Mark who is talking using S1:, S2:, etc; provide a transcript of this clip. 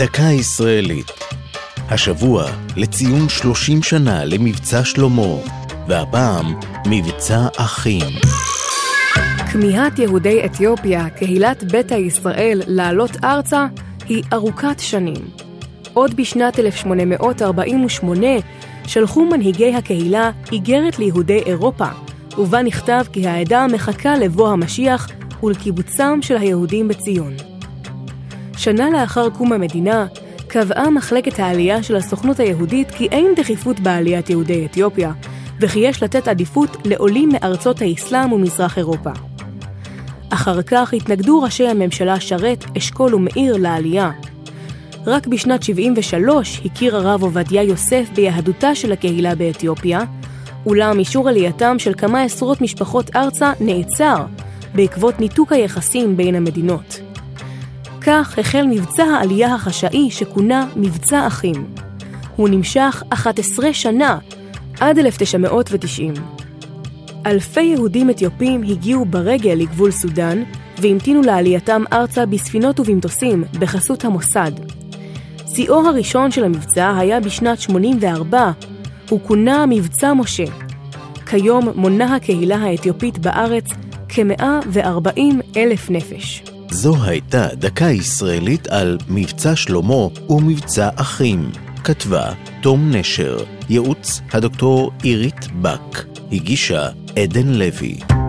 S1: דקה ישראלית. השבוע לציון 30 שנה למבצע שלמה, והפעם מבצע אחים.
S2: כמיהת יהודי אתיופיה, קהילת ביתא ישראל, לעלות ארצה, היא ארוכת שנים. עוד בשנת 1848 שלחו מנהיגי הקהילה איגרת ליהודי אירופה, ובה נכתב כי העדה מחכה לבוא המשיח ולקיבוצם של היהודים בציון. שנה לאחר קום המדינה, קבעה מחלקת העלייה של הסוכנות היהודית כי אין דחיפות בעליית יהודי אתיופיה, וכי יש לתת עדיפות לעולים מארצות האסלאם ומזרח אירופה. אחר כך התנגדו ראשי הממשלה שרת, אשכול ומאיר לעלייה. רק בשנת 73 הכיר הרב עובדיה יוסף ביהדותה של הקהילה באתיופיה, אולם אישור עלייתם של כמה עשרות משפחות ארצה נעצר בעקבות ניתוק היחסים בין המדינות. כך החל מבצע העלייה החשאי שכונה מבצע אחים. הוא נמשך 11 שנה, עד 1990. אלפי יהודים אתיופים הגיעו ברגל לגבול סודאן והמתינו לעלייתם ארצה בספינות ובמטוסים בחסות המוסד. שיאו הראשון של המבצע היה בשנת 84, הוא כונה מבצע משה. כיום מונה הקהילה האתיופית בארץ כ-140 אלף נפש.
S1: זו הייתה דקה ישראלית על מבצע שלמה ומבצע אחים. כתבה תום נשר, ייעוץ הדוקטור עירית בק, הגישה עדן לוי.